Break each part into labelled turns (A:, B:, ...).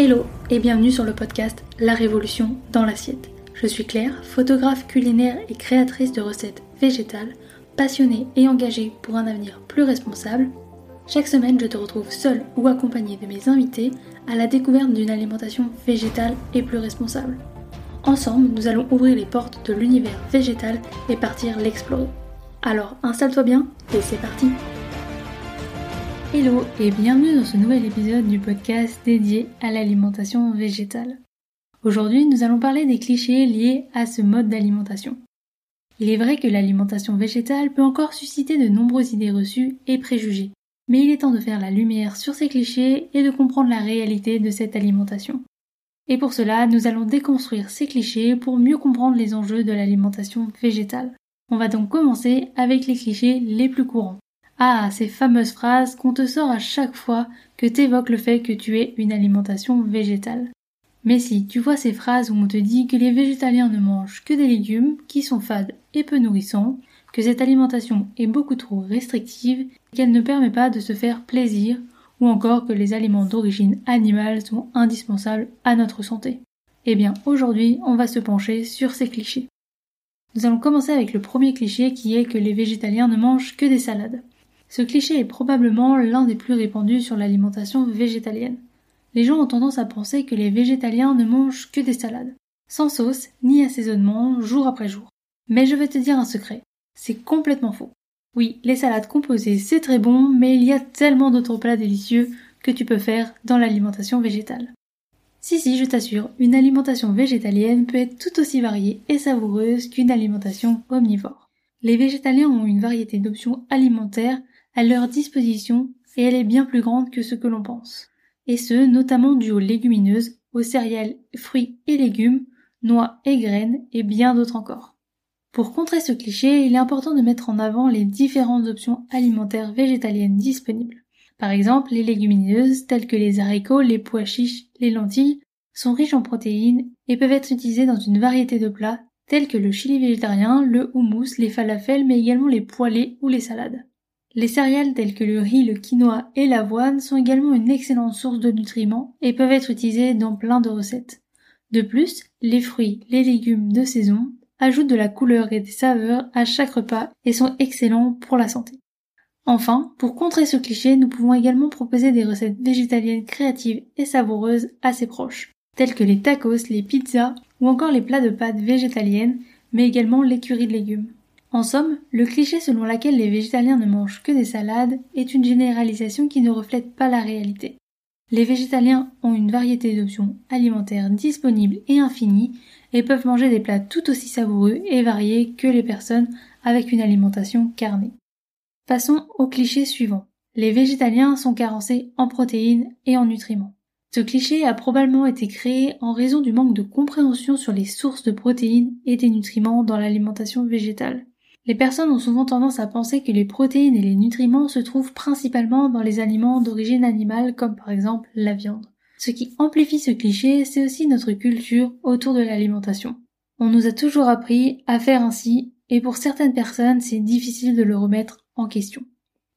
A: Hello et bienvenue sur le podcast La Révolution dans l'assiette. Je suis Claire, photographe culinaire et créatrice de recettes végétales, passionnée et engagée pour un avenir plus responsable. Chaque semaine, je te retrouve seule ou accompagnée de mes invités à la découverte d'une alimentation végétale et plus responsable. Ensemble, nous allons ouvrir les portes de l'univers végétal et partir l'explorer. Alors installe-toi bien et c'est parti Hello et bienvenue dans ce nouvel épisode du podcast dédié à l'alimentation végétale. Aujourd'hui, nous allons parler des clichés liés à ce mode d'alimentation. Il est vrai que l'alimentation végétale peut encore susciter de nombreuses idées reçues et préjugés, mais il est temps de faire la lumière sur ces clichés et de comprendre la réalité de cette alimentation. Et pour cela, nous allons déconstruire ces clichés pour mieux comprendre les enjeux de l'alimentation végétale. On va donc commencer avec les clichés les plus courants. Ah, ces fameuses phrases qu'on te sort à chaque fois que t'évoques le fait que tu aies une alimentation végétale. Mais si tu vois ces phrases où on te dit que les végétaliens ne mangent que des légumes qui sont fades et peu nourrissants, que cette alimentation est beaucoup trop restrictive, qu'elle ne permet pas de se faire plaisir, ou encore que les aliments d'origine animale sont indispensables à notre santé. Eh bien, aujourd'hui, on va se pencher sur ces clichés. Nous allons commencer avec le premier cliché qui est que les végétaliens ne mangent que des salades. Ce cliché est probablement l'un des plus répandus sur l'alimentation végétalienne. Les gens ont tendance à penser que les végétaliens ne mangent que des salades, sans sauce ni assaisonnement, jour après jour. Mais je vais te dire un secret, c'est complètement faux. Oui, les salades composées c'est très bon, mais il y a tellement d'autres plats délicieux que tu peux faire dans l'alimentation végétale. Si si, je t'assure, une alimentation végétalienne peut être tout aussi variée et savoureuse qu'une alimentation omnivore. Les végétaliens ont une variété d'options alimentaires à leur disposition et elle est bien plus grande que ce que l'on pense. Et ce, notamment dû aux légumineuses, aux céréales, fruits et légumes, noix et graines et bien d'autres encore. Pour contrer ce cliché, il est important de mettre en avant les différentes options alimentaires végétaliennes disponibles. Par exemple, les légumineuses telles que les haricots, les pois chiches, les lentilles sont riches en protéines et peuvent être utilisées dans une variété de plats tels que le chili végétarien, le houmous, les falafels mais également les poêlés ou les salades. Les céréales telles que le riz, le quinoa et l'avoine sont également une excellente source de nutriments et peuvent être utilisées dans plein de recettes. De plus, les fruits, les légumes de saison ajoutent de la couleur et des saveurs à chaque repas et sont excellents pour la santé. Enfin, pour contrer ce cliché, nous pouvons également proposer des recettes végétaliennes créatives et savoureuses assez proches, telles que les tacos, les pizzas ou encore les plats de pâtes végétaliennes, mais également l'écurie de légumes. En somme, le cliché selon lequel les végétaliens ne mangent que des salades est une généralisation qui ne reflète pas la réalité. Les végétaliens ont une variété d'options alimentaires disponibles et infinies et peuvent manger des plats tout aussi savoureux et variés que les personnes avec une alimentation carnée. Passons au cliché suivant. Les végétaliens sont carencés en protéines et en nutriments. Ce cliché a probablement été créé en raison du manque de compréhension sur les sources de protéines et des nutriments dans l'alimentation végétale. Les personnes ont souvent tendance à penser que les protéines et les nutriments se trouvent principalement dans les aliments d'origine animale comme par exemple la viande. Ce qui amplifie ce cliché, c'est aussi notre culture autour de l'alimentation. On nous a toujours appris à faire ainsi, et pour certaines personnes, c'est difficile de le remettre en question.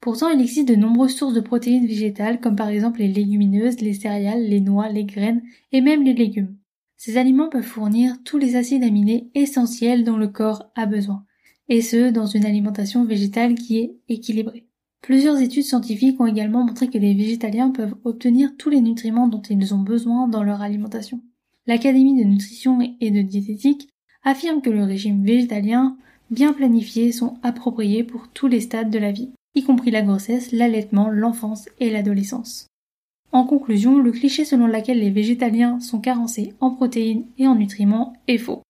A: Pourtant, il existe de nombreuses sources de protéines végétales, comme par exemple les légumineuses, les céréales, les noix, les graines et même les légumes. Ces aliments peuvent fournir tous les acides aminés essentiels dont le corps a besoin et ce, dans une alimentation végétale qui est équilibrée. Plusieurs études scientifiques ont également montré que les végétaliens peuvent obtenir tous les nutriments dont ils ont besoin dans leur alimentation. L'Académie de nutrition et de diététique affirme que le régime végétalien bien planifié sont appropriés pour tous les stades de la vie, y compris la grossesse, l'allaitement, l'enfance et l'adolescence. En conclusion, le cliché selon lequel les végétaliens sont carencés en protéines et en nutriments est faux.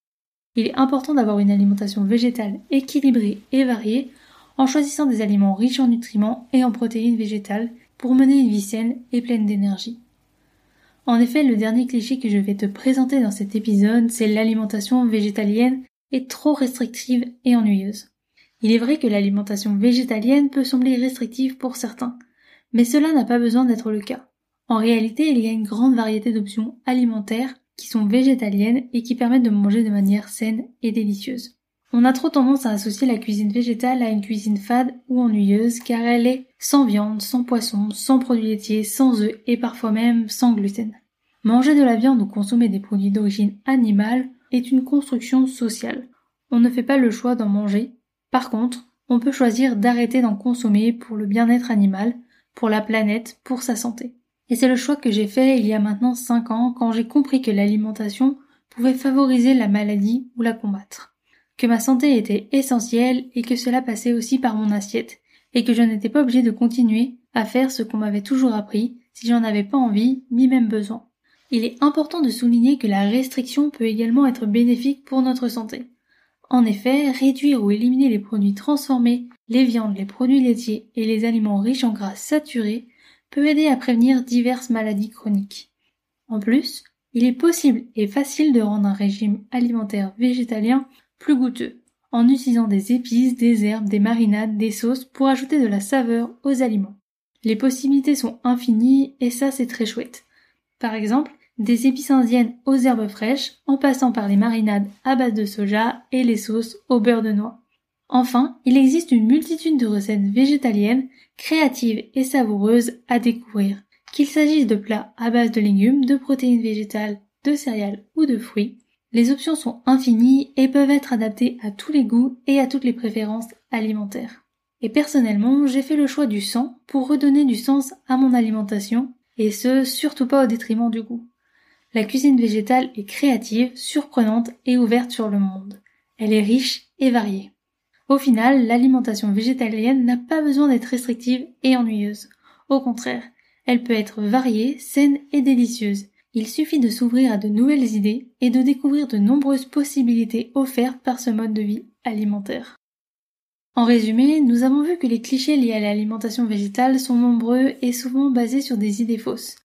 A: Il est important d'avoir une alimentation végétale équilibrée et variée en choisissant des aliments riches en nutriments et en protéines végétales pour mener une vie saine et pleine d'énergie. En effet, le dernier cliché que je vais te présenter dans cet épisode, c'est l'alimentation végétalienne est trop restrictive et ennuyeuse. Il est vrai que l'alimentation végétalienne peut sembler restrictive pour certains, mais cela n'a pas besoin d'être le cas. En réalité, il y a une grande variété d'options alimentaires qui sont végétaliennes et qui permettent de manger de manière saine et délicieuse. On a trop tendance à associer la cuisine végétale à une cuisine fade ou ennuyeuse car elle est sans viande, sans poisson, sans produits laitiers, sans œufs et parfois même sans gluten. Manger de la viande ou consommer des produits d'origine animale est une construction sociale. On ne fait pas le choix d'en manger. Par contre, on peut choisir d'arrêter d'en consommer pour le bien-être animal, pour la planète, pour sa santé. Et c'est le choix que j'ai fait il y a maintenant 5 ans quand j'ai compris que l'alimentation pouvait favoriser la maladie ou la combattre. Que ma santé était essentielle et que cela passait aussi par mon assiette, et que je n'étais pas obligée de continuer à faire ce qu'on m'avait toujours appris si j'en avais pas envie ni même besoin. Il est important de souligner que la restriction peut également être bénéfique pour notre santé. En effet, réduire ou éliminer les produits transformés, les viandes, les produits laitiers et les aliments riches en gras saturés peut aider à prévenir diverses maladies chroniques. En plus, il est possible et facile de rendre un régime alimentaire végétalien plus goûteux, en utilisant des épices, des herbes, des marinades, des sauces pour ajouter de la saveur aux aliments. Les possibilités sont infinies et ça c'est très chouette. Par exemple, des épices indiennes aux herbes fraîches, en passant par les marinades à base de soja et les sauces au beurre de noix. Enfin, il existe une multitude de recettes végétaliennes, créatives et savoureuses à découvrir, qu'il s'agisse de plats à base de légumes, de protéines végétales, de céréales ou de fruits. Les options sont infinies et peuvent être adaptées à tous les goûts et à toutes les préférences alimentaires. Et personnellement, j'ai fait le choix du sang pour redonner du sens à mon alimentation, et ce, surtout pas au détriment du goût. La cuisine végétale est créative, surprenante et ouverte sur le monde. Elle est riche et variée. Au final, l'alimentation végétalienne n'a pas besoin d'être restrictive et ennuyeuse. Au contraire, elle peut être variée, saine et délicieuse. Il suffit de s'ouvrir à de nouvelles idées et de découvrir de nombreuses possibilités offertes par ce mode de vie alimentaire. En résumé, nous avons vu que les clichés liés à l'alimentation végétale sont nombreux et souvent basés sur des idées fausses.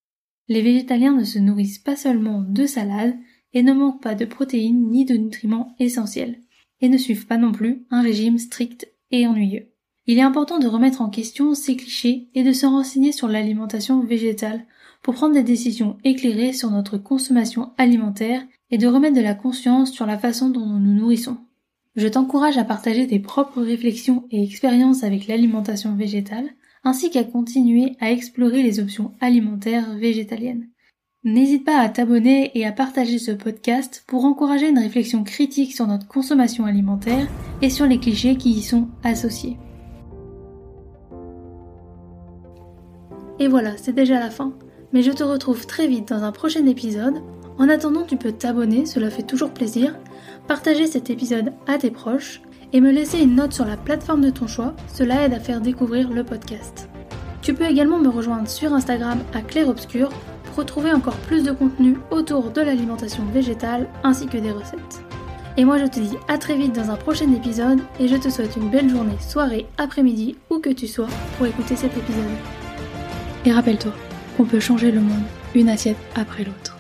A: Les végétaliens ne se nourrissent pas seulement de salades et ne manquent pas de protéines ni de nutriments essentiels, et ne suivent pas non plus un régime strict et ennuyeux. Il est important de remettre en question ces clichés et de se renseigner sur l'alimentation végétale pour prendre des décisions éclairées sur notre consommation alimentaire et de remettre de la conscience sur la façon dont nous nous nourrissons. Je t'encourage à partager tes propres réflexions et expériences avec l'alimentation végétale ainsi qu'à continuer à explorer les options alimentaires végétaliennes. N'hésite pas à t'abonner et à partager ce podcast pour encourager une réflexion critique sur notre consommation alimentaire et sur les clichés qui y sont associés. Et voilà, c'est déjà la fin. Mais je te retrouve très vite dans un prochain épisode. En attendant, tu peux t'abonner, cela fait toujours plaisir, partager cet épisode à tes proches et me laisser une note sur la plateforme de ton choix, cela aide à faire découvrir le podcast. Tu peux également me rejoindre sur Instagram à Claire Obscur retrouver encore plus de contenu autour de l'alimentation végétale ainsi que des recettes. Et moi je te dis à très vite dans un prochain épisode et je te souhaite une belle journée, soirée, après-midi, où que tu sois pour écouter cet épisode. Et rappelle-toi qu'on peut changer le monde une assiette après l'autre.